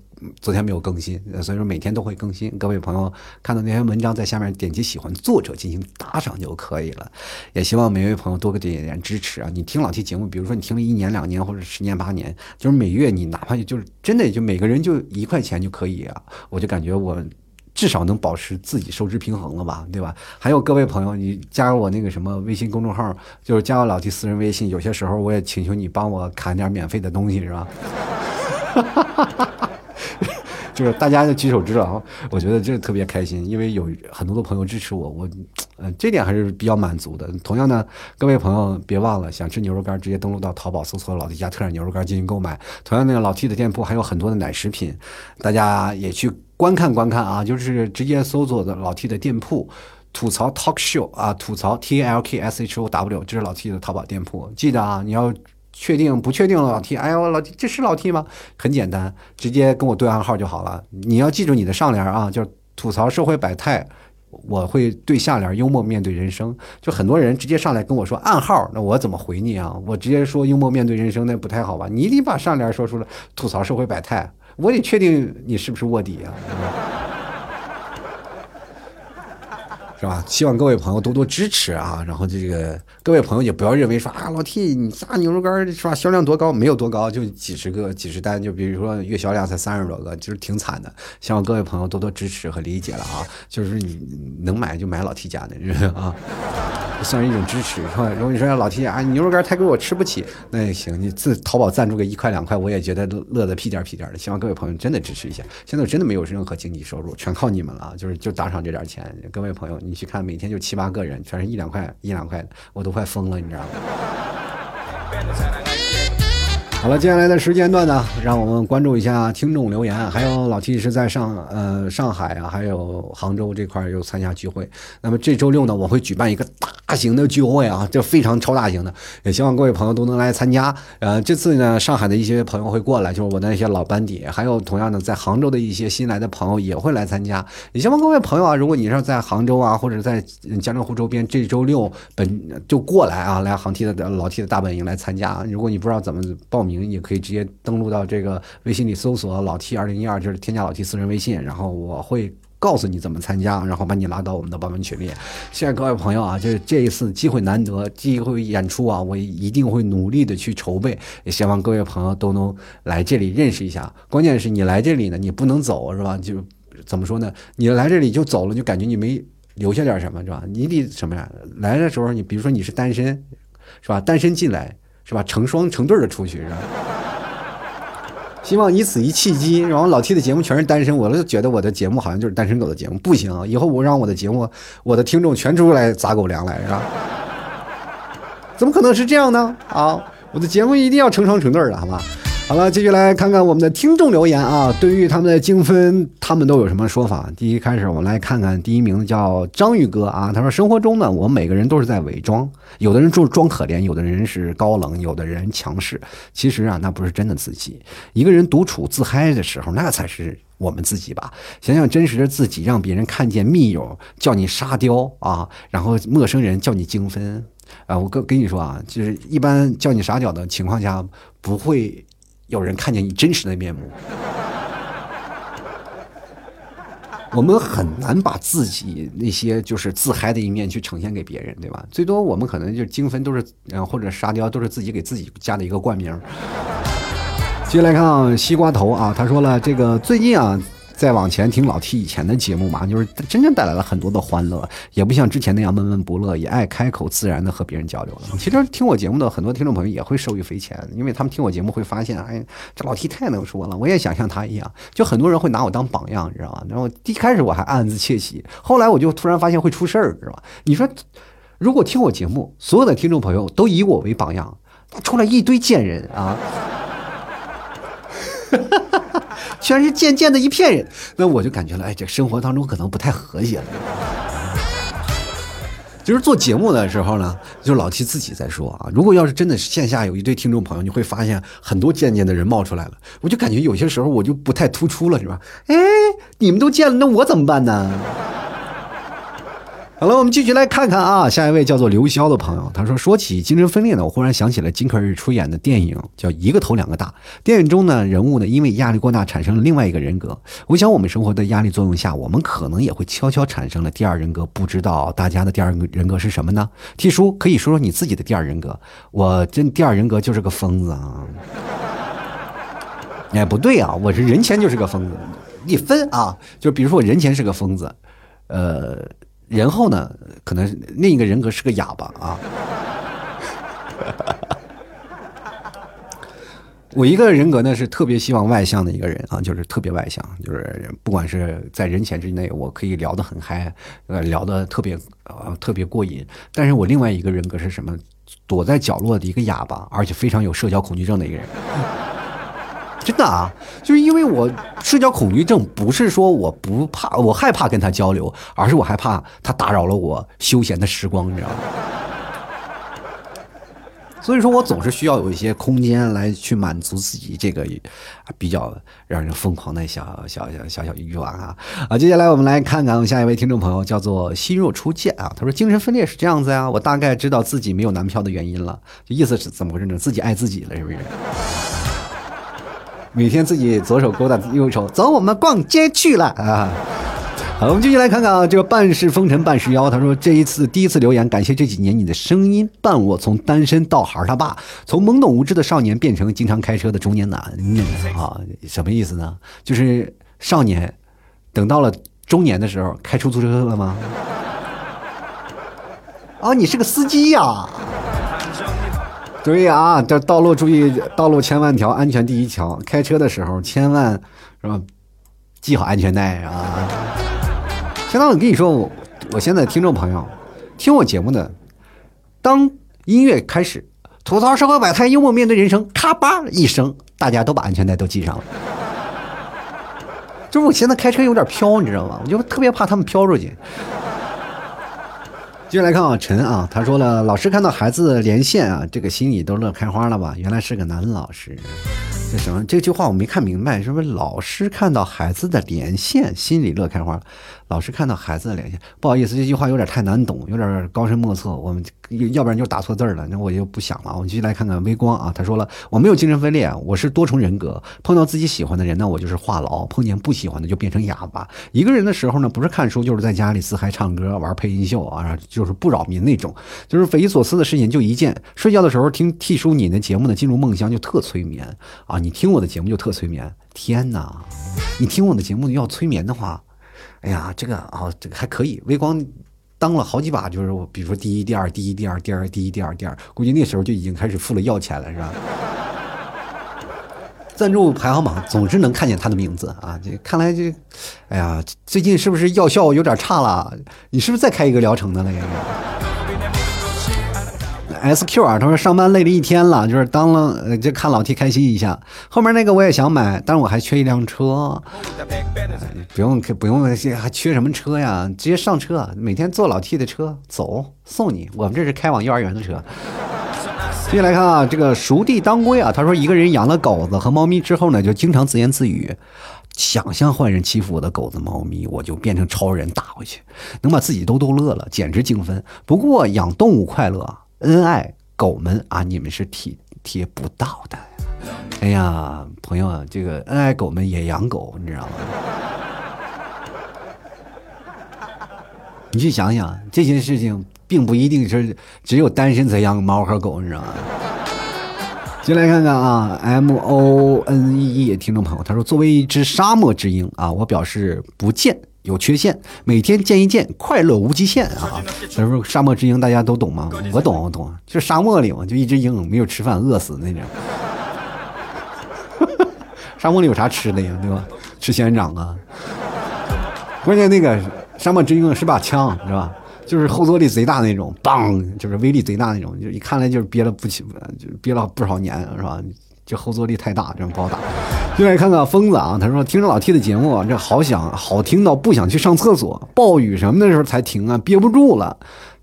昨天没有更新，所以说每天都会更新。各位朋友看到那篇文章，在下面点击喜欢作者进行打赏就可以了。也希望每位朋友多给点点支持啊！你听老 T 节目，比如说你听了一年、两年或者十年、八年，就是每月你哪怕就是真的就每个人就一块钱就可以啊，我就感觉我至少能保持自己收支平衡了吧，对吧？还有各位朋友，你加入我那个什么微信公众号，就是加我老提私人微信，有些时候我也请求你帮我砍点免费的东西，是吧？就是大家就举手之劳，我觉得这特别开心，因为有很多的朋友支持我，我，嗯，这点还是比较满足的。同样呢，各位朋友别忘了，想吃牛肉干，直接登录到淘宝搜索“老 T 家特产牛肉干”进行购买。同样，那个老 T 的店铺还有很多的奶食品，大家也去观看观看啊，就是直接搜索的老 T 的店铺，吐槽 Talk Show 啊，吐槽 T L K S H O W，这是老 T 的淘宝店铺，记得啊，你要。确定不确定，老 T，哎呦，老 T，这是老 T 吗？很简单，直接跟我对暗号就好了。你要记住你的上联啊，就是吐槽社会百态，我会对下联幽默面对人生。就很多人直接上来跟我说暗号，那我怎么回你啊？我直接说幽默面对人生，那不太好吧？你得把上联说出来，吐槽社会百态，我得确定你是不是卧底啊。是吧？希望各位朋友多多支持啊！然后这个各位朋友也不要认为说啊，老 T 你家牛肉干是吧？销量多高？没有多高，就几十个、几十单，就比如说月销量才三十多个，就是挺惨的。希望各位朋友多多支持和理解了啊！就是你能买就买老 T 家的，啊。算是一种支持，是吧？如果你说老 T 啊，牛肉干太贵，我吃不起，那也行，你自淘宝赞助个一块两块，我也觉得乐得屁颠屁颠的。希望各位朋友真的支持一下。现在我真的没有任何经济收入，全靠你们了，就是就打赏这点钱。各位朋友，你去看，每天就七八个人，全是一两块一两块的，我都快疯了，你知道吗？好了，接下来的时间段呢，让我们关注一下听众留言。还有老 T 是在上呃上海啊，还有杭州这块又参加聚会。那么这周六呢，我会举办一个大型的聚会啊，这非常超大型的，也希望各位朋友都能来参加。呃，这次呢，上海的一些朋友会过来，就是我的那些老班底，还有同样的在杭州的一些新来的朋友也会来参加。也希望各位朋友啊，如果你是在杭州啊，或者在江浙沪周边，这周六本就过来啊，来杭 T 的老 T 的大本营来参加。如果你不知道怎么报名。你也可以直接登录到这个微信里搜索“老 T 二零一二”，就是添加老 T 私人微信，然后我会告诉你怎么参加，然后把你拉到我们的报名群里。谢谢各位朋友啊，就是这一次机会难得，机会演出啊，我一定会努力的去筹备，也希望各位朋友都能来这里认识一下。关键是你来这里呢，你不能走是吧？就怎么说呢？你来这里就走了，就感觉你没留下点什么是吧？你得什么呀？来的时候你比如说你是单身，是吧？单身进来。是吧？成双成对的出去是吧？希望以此一契机，然后老 T 的节目全是单身，我就觉得我的节目好像就是单身狗的节目，不行，以后我让我的节目，我的听众全出来砸狗粮来，是吧？怎么可能是这样呢？啊，我的节目一定要成双成对的，好吗？好了，继续来看看我们的听众留言啊。对于他们的精分，他们都有什么说法？第一开始，我们来看看第一名叫张宇哥啊。他说：“生活中呢，我们每个人都是在伪装，有的人就是装可怜，有的人是高冷，有的人强势。其实啊，那不是真的自己。一个人独处自嗨的时候，那才是我们自己吧。想想真实的自己，让别人看见密友叫你沙雕啊，然后陌生人叫你精分啊。我跟跟你说啊，就是一般叫你傻屌的情况下，不会。”有人看见你真实的面目，我们很难把自己那些就是自嗨的一面去呈现给别人，对吧？最多我们可能就精分都是，嗯，或者沙雕都是自己给自己加的一个冠名。接下来看，西瓜头啊，他说了，这个最近啊。再往前听老 T 以前的节目嘛，就是真正带来了很多的欢乐，也不像之前那样闷闷不乐，也爱开口自然的和别人交流了。其实听我节目的很多听众朋友也会受益匪浅，因为他们听我节目会发现，哎，这老 T 太能说了，我也想像他一样。就很多人会拿我当榜样，你知道吗？然后一开始我还暗自窃喜，后来我就突然发现会出事儿，知道吧？你说，如果听我节目，所有的听众朋友都以我为榜样，出来一堆贱人啊！全是贱贱的一片人，那我就感觉了，哎，这生活当中可能不太和谐了。就是做节目的时候呢，就老七自己在说啊。如果要是真的是线下有一堆听众朋友，你会发现很多贱贱的人冒出来了。我就感觉有些时候我就不太突出了，是吧？哎，你们都贱了，那我怎么办呢？好了，我们继续来看看啊，下一位叫做刘潇的朋友，他说：“说起精神分裂呢，我忽然想起了金可日出演的电影，叫《一个头两个大》。电影中呢，人物呢因为压力过大，产生了另外一个人格。我想，我们生活的压力作用下，我们可能也会悄悄产生了第二人格。不知道大家的第二人格是什么呢？T 叔可以说说你自己的第二人格。我真第二人格就是个疯子啊！哎，不对啊，我是人前就是个疯子。你分啊，就比如说我人前是个疯子，呃。”然后呢，可能另一个人格是个哑巴啊。我一个人格呢是特别希望外向的一个人啊，就是特别外向，就是不管是在人前之内，我可以聊得很嗨，呃，聊得特别呃特别过瘾。但是我另外一个人格是什么？躲在角落的一个哑巴，而且非常有社交恐惧症的一个人。真的啊，就是因为我社交恐惧症，不是说我不怕，我害怕跟他交流，而是我害怕他打扰了我休闲的时光，你知道吗？所以说我总是需要有一些空间来去满足自己这个比较让人疯狂的小小小小小欲望啊啊！接下来我们来看看下一位听众朋友，叫做心若初见啊，他说精神分裂是这样子呀，我大概知道自己没有男票的原因了，就意思是怎么回事呢？自己爱自己了是不是？每天自己左手勾搭右手，走，我们逛街去了啊！好，我们继续来看看啊，这个半是风尘半是妖，他说这一次第一次留言，感谢这几年你的声音伴我从单身到孩儿他爸，从懵懂无知的少年变成经常开车的中年男啊，什么意思呢？就是少年等到了中年的时候开出租车了吗？啊，你是个司机呀？对呀，这道路注意，道路千万条，安全第一条。开车的时候千万是吧，系好安全带啊。现在我跟你说，我我现在听众朋友听我节目的，当音乐开始，吐槽社会百态，幽默面对人生，咔吧一声，大家都把安全带都系上了。就是我现在开车有点飘，你知道吗？我就特别怕他们飘出去。接下来看啊，陈啊，他说了，老师看到孩子连线啊，这个心里都乐开花了吧？原来是个男老师，这什么？这句话我没看明白，是不是老师看到孩子的连线，心里乐开花？老师看到孩子的连线，不好意思，这句话有点太难懂，有点高深莫测，我们。要不然就打错字了，那我就不想了。我们继续来看看微光啊，他说了，我没有精神分裂，我是多重人格。碰到自己喜欢的人呢，我就是话痨；碰见不喜欢的就变成哑巴。一个人的时候呢，不是看书，就是在家里自嗨唱歌、玩配音秀啊，就是不扰民那种。就是匪夷所思的事情就一件。睡觉的时候听替叔你的节目呢，进入梦乡就特催眠啊。你听我的节目就特催眠。天哪，你听我的节目要催眠的话，哎呀，这个啊，这个还可以。微光。当了好几把，就是我，比如说第一、第二、第一、第二、第二、第一、第二、第二，估计那时候就已经开始付了药钱了，是吧？赞助排行榜总是能看见他的名字啊！这看来这，哎呀，最近是不是药效有点差了？你是不是再开一个疗程的了？S S Q 啊，他说上班累了一天了，就是当了就看老 T 开心一下。后面那个我也想买，但是我还缺一辆车。不用不用，还缺什么车呀？直接上车，每天坐老 T 的车走送你。我们这是开往幼儿园的车。接下来看啊，这个熟地当归啊，他说一个人养了狗子和猫咪之后呢，就经常自言自语，想象坏人欺负我的狗子猫咪，我就变成超人打回去，能把自己都逗乐了，简直精分。不过养动物快乐。恩爱狗们啊，你们是体贴不到的。哎呀，朋友啊，这个恩爱狗们也养狗，你知道吗？你去想想，这件事情并不一定是只有单身才养猫和狗，你知道吗？进来看看啊，M O N E E 听众朋友，他说：“作为一只沙漠之鹰啊，我表示不见。”有缺陷，每天见一见，快乐无极限啊！他说沙漠之鹰大家都懂吗？我懂，我懂，就是沙漠里嘛，就一只鹰没有吃饭，饿死那种。沙漠里有啥吃的呀？对吧？吃仙人掌啊！关键那个沙漠之鹰是把枪，是吧？就是后坐力贼大那种，嘣，就是威力贼大那种，就一看来就是憋了不起，就憋了不少年，是吧？这后坐力太大，这样不好打。进来看看疯子啊，他说听着老 T 的节目，这好想好听到不想去上厕所，暴雨什么的时候才停啊，憋不住了。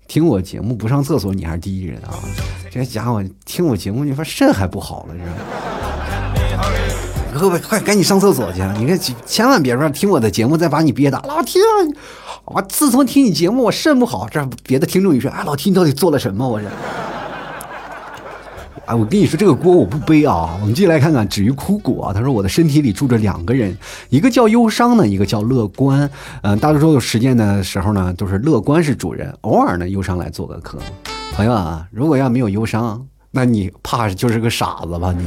听我节目不上厕所，你还是第一人啊！这家伙听我节目，你说肾还不好了，是吧？各位快赶紧上厕所去！你看，千万别说听我的节目再把你憋的。老 T，我自从听你节目，我肾不好。这别的听众一说，哎，老 T 你到底做了什么？我这。哎，我跟你说，这个锅我不背啊。我们继续来看看，止于枯骨啊。他说，我的身体里住着两个人，一个叫忧伤呢，一个叫乐观。嗯，大多数时间的时候呢，都是乐观是主人，偶尔呢，忧伤来做个客。朋友啊，如果要没有忧伤，那你怕就是个傻子吧？你，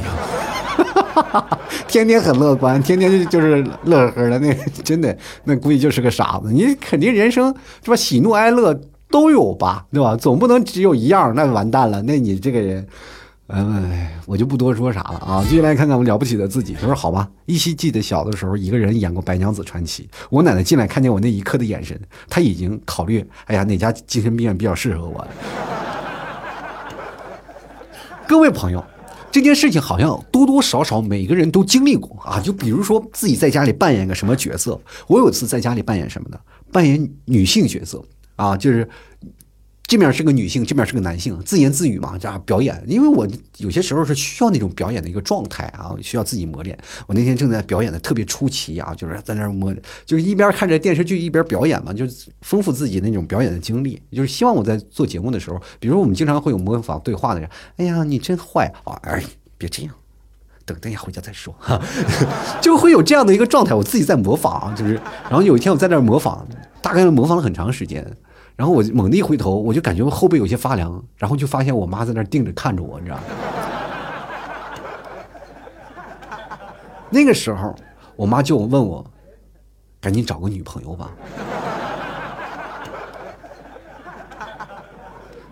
天天很乐观，天天就是乐呵的，那真的，那估计就是个傻子。你肯定人生是吧？喜怒哀乐都有吧，对吧？总不能只有一样，那完蛋了。那你这个人。哎，我就不多说啥了啊！继续来看看我了不起的自己。他说：“好吧，依稀记得小的时候，一个人演过《白娘子传奇》。我奶奶进来看见我那一刻的眼神，她已经考虑，哎呀，哪家精神病院比较适合我。”各位朋友，这件事情好像多多少少每个人都经历过啊。就比如说自己在家里扮演个什么角色，我有一次在家里扮演什么呢？扮演女性角色啊，就是。这面是个女性，这面是个男性，自言自语嘛，这样表演。因为我有些时候是需要那种表演的一个状态啊，需要自己磨练。我那天正在表演的特别出奇啊，就是在那儿摸，就是一边看着电视剧一边表演嘛，就丰富自己那种表演的经历。就是希望我在做节目的时候，比如我们经常会有模仿对话的人，哎呀，你真坏啊！哎，别这样，等等一下回家再说，哈，就会有这样的一个状态。我自己在模仿，就是，然后有一天我在那儿模仿，大概模仿了很长时间。然后我猛地一回头，我就感觉我后背有些发凉，然后就发现我妈在那盯着看着我，你知道吗？那个时候，我妈就问我：“赶紧找个女朋友吧。”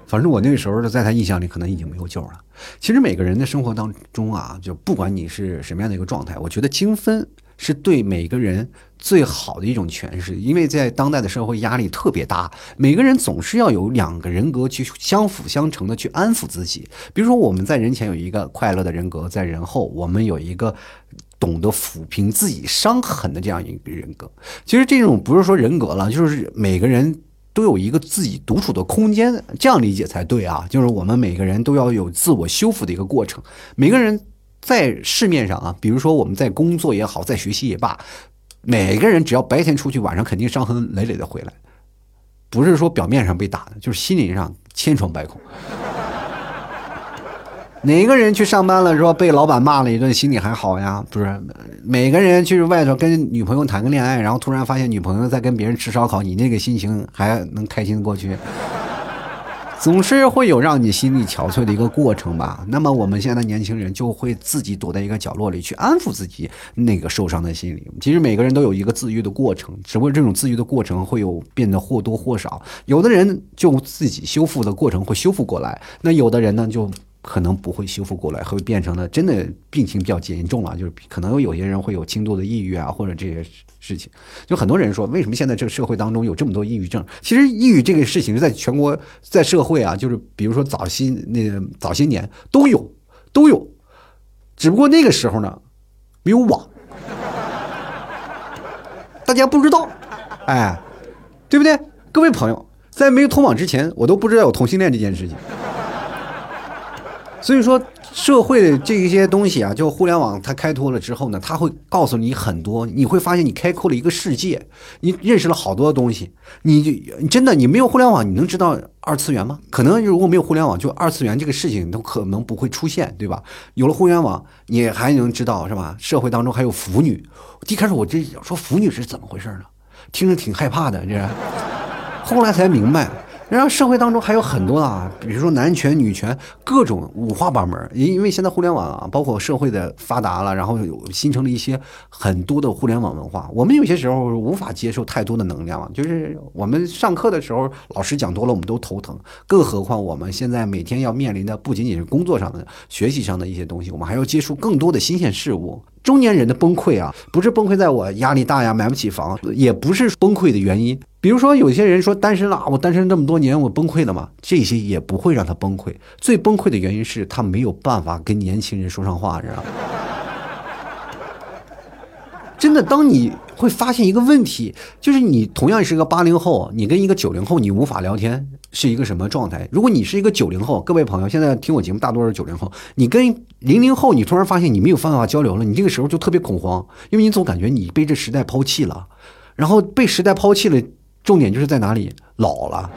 反正我那个时候在她印象里可能已经没有救了。其实每个人的生活当中啊，就不管你是什么样的一个状态，我觉得精分。是对每个人最好的一种诠释，因为在当代的社会压力特别大，每个人总是要有两个人格去相辅相成的去安抚自己。比如说，我们在人前有一个快乐的人格，在人后我们有一个懂得抚平自己伤痕的这样一个人格。其实这种不是说人格了，就是每个人都有一个自己独处的空间，这样理解才对啊。就是我们每个人都要有自我修复的一个过程，每个人。在市面上啊，比如说我们在工作也好，在学习也罢，每个人只要白天出去，晚上肯定伤痕累累的回来，不是说表面上被打的，就是心灵上千疮百孔。哪个人去上班了，说被老板骂了一顿，心里还好呀？不是，每个人去外头跟女朋友谈个恋爱，然后突然发现女朋友在跟别人吃烧烤，你那个心情还能开心过去？总是会有让你心力憔悴的一个过程吧。那么我们现在年轻人就会自己躲在一个角落里去安抚自己那个受伤的心灵。其实每个人都有一个自愈的过程，只不过这种自愈的过程会有变得或多或少。有的人就自己修复的过程会修复过来，那有的人呢就。可能不会修复过来，会变成了真的病情比较严重了，就是可能有些人会有轻度的抑郁啊，或者这些事情。就很多人说，为什么现在这个社会当中有这么多抑郁症？其实抑郁这个事情是在全国在社会啊，就是比如说早些那早些年都有都有，只不过那个时候呢没有网，大家不知道，哎，对不对？各位朋友，在没有通网之前，我都不知道有同性恋这件事情。所以说，社会的这一些东西啊，就互联网它开拓了之后呢，它会告诉你很多，你会发现你开阔了一个世界，你认识了好多东西。你就真的，你没有互联网，你能知道二次元吗？可能如果没有互联网，就二次元这个事情都可能不会出现，对吧？有了互联网，你还能知道是吧？社会当中还有腐女。一开始我这说腐女是怎么回事呢？听着挺害怕的，这后来才明白。然后社会当中还有很多啊，比如说男权、女权，各种五花八门。因因为现在互联网啊，包括社会的发达了，然后有形成了一些很多的互联网文化。我们有些时候无法接受太多的能量，就是我们上课的时候老师讲多了，我们都头疼。更何况我们现在每天要面临的不仅仅是工作上的、学习上的一些东西，我们还要接触更多的新鲜事物。中年人的崩溃啊，不是崩溃在我压力大呀，买不起房，也不是崩溃的原因。比如说，有些人说单身了，我单身这么多年，我崩溃了吗？这些也不会让他崩溃。最崩溃的原因是他没有办法跟年轻人说上话，知道吗？真的，当你会发现一个问题，就是你同样是一个八零后，你跟一个九零后，你无法聊天，是一个什么状态？如果你是一个九零后，各位朋友，现在听我节目大多是九零后，你跟零零后，你突然发现你没有办法交流了，你这个时候就特别恐慌，因为你总感觉你被这时代抛弃了，然后被时代抛弃了，重点就是在哪里？老了，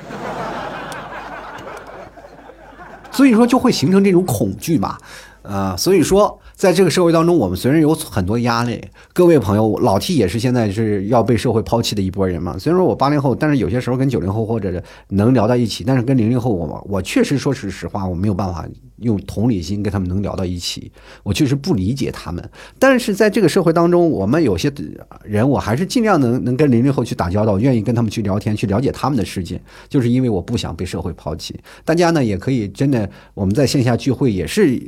所以说就会形成这种恐惧嘛。啊，所以说，在这个社会当中，我们虽然有很多压力，各位朋友，老 T 也是现在是要被社会抛弃的一波人嘛。虽然说我八零后，但是有些时候跟九零后或者能聊到一起，但是跟零零后，我我确实说是实话，我没有办法用同理心跟他们能聊到一起，我确实不理解他们。但是在这个社会当中，我们有些人，我还是尽量能能跟零零后去打交道，愿意跟他们去聊天，去了解他们的世界，就是因为我不想被社会抛弃。大家呢也可以真的，我们在线下聚会也是。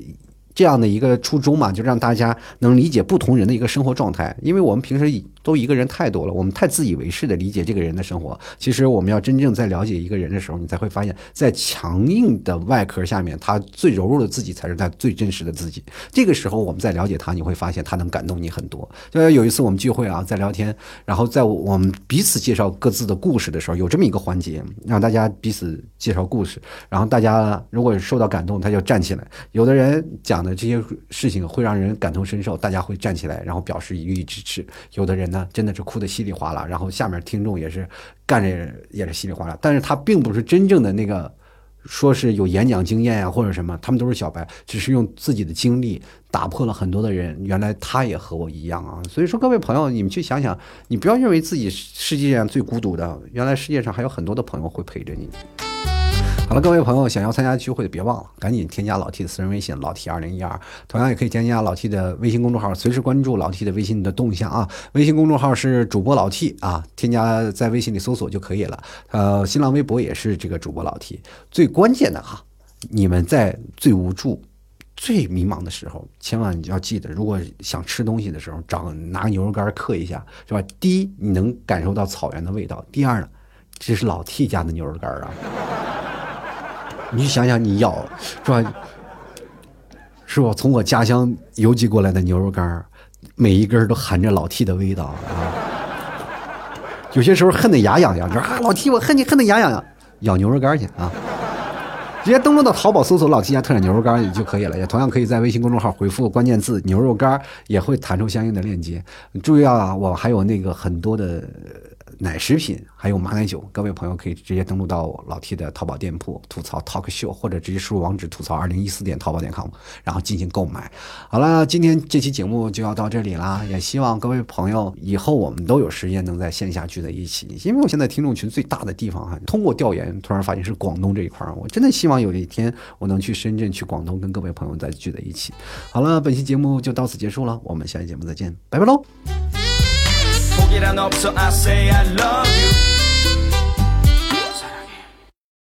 这样的一个初衷嘛，就让大家能理解不同人的一个生活状态，因为我们平时都一个人太多了，我们太自以为是的理解这个人的生活。其实我们要真正在了解一个人的时候，你才会发现，在强硬的外壳下面，他最柔弱的自己才是他最真实的自己。这个时候，我们在了解他，你会发现他能感动你很多。就有一次我们聚会啊，在聊天，然后在我们彼此介绍各自的故事的时候，有这么一个环节，让大家彼此介绍故事，然后大家如果受到感动，他就站起来。有的人讲的。这些事情会让人感同身受，大家会站起来，然后表示予以支持。有的人呢，真的是哭得稀里哗啦，然后下面听众也是干着也是稀里哗啦。但是他并不是真正的那个，说是有演讲经验呀或者什么，他们都是小白，只是用自己的经历打破了很多的人。原来他也和我一样啊！所以说，各位朋友，你们去想想，你不要认为自己世界上最孤独的，原来世界上还有很多的朋友会陪着你。好了，各位朋友，想要参加聚会的别忘了，赶紧添加老 T 的私人微信老 T 二零一二，同样也可以添加老 T 的微信公众号，随时关注老 T 的微信的动向啊。微信公众号是主播老 T 啊，添加在微信里搜索就可以了。呃，新浪微博也是这个主播老 T。最关键的哈，你们在最无助、最迷茫的时候，千万你就要记得，如果想吃东西的时候，找拿牛肉干嗑一下，是吧？第一，你能感受到草原的味道；第二呢，这是老 T 家的牛肉干啊。你想想，你咬是吧？是吧？从我家乡邮寄过来的牛肉干每一根都含着老 T 的味道啊！有些时候恨得牙痒痒，说啊，老 T，我恨你恨得牙痒痒，咬牛肉干去啊！直接登录到淘宝搜索“老 T 家特产牛肉干”也就可以了，也同样可以在微信公众号回复关键字“牛肉干”，也会弹出相应的链接。注意啊，我还有那个很多的。奶食品还有马奶酒，各位朋友可以直接登录到老 T 的淘宝店铺吐槽 Talk Show，或者直接输入网址吐槽二零一四点淘宝点 com，然后进行购买。好了，今天这期节目就要到这里啦，也希望各位朋友以后我们都有时间能在线下聚在一起。因为我现在听众群最大的地方哈，通过调研突然发现是广东这一块儿，我真的希望有一天我能去深圳、去广东跟各位朋友再聚在一起。好了，本期节目就到此结束了，我们下期节目再见，拜拜喽。 포기란 없어 I say I love you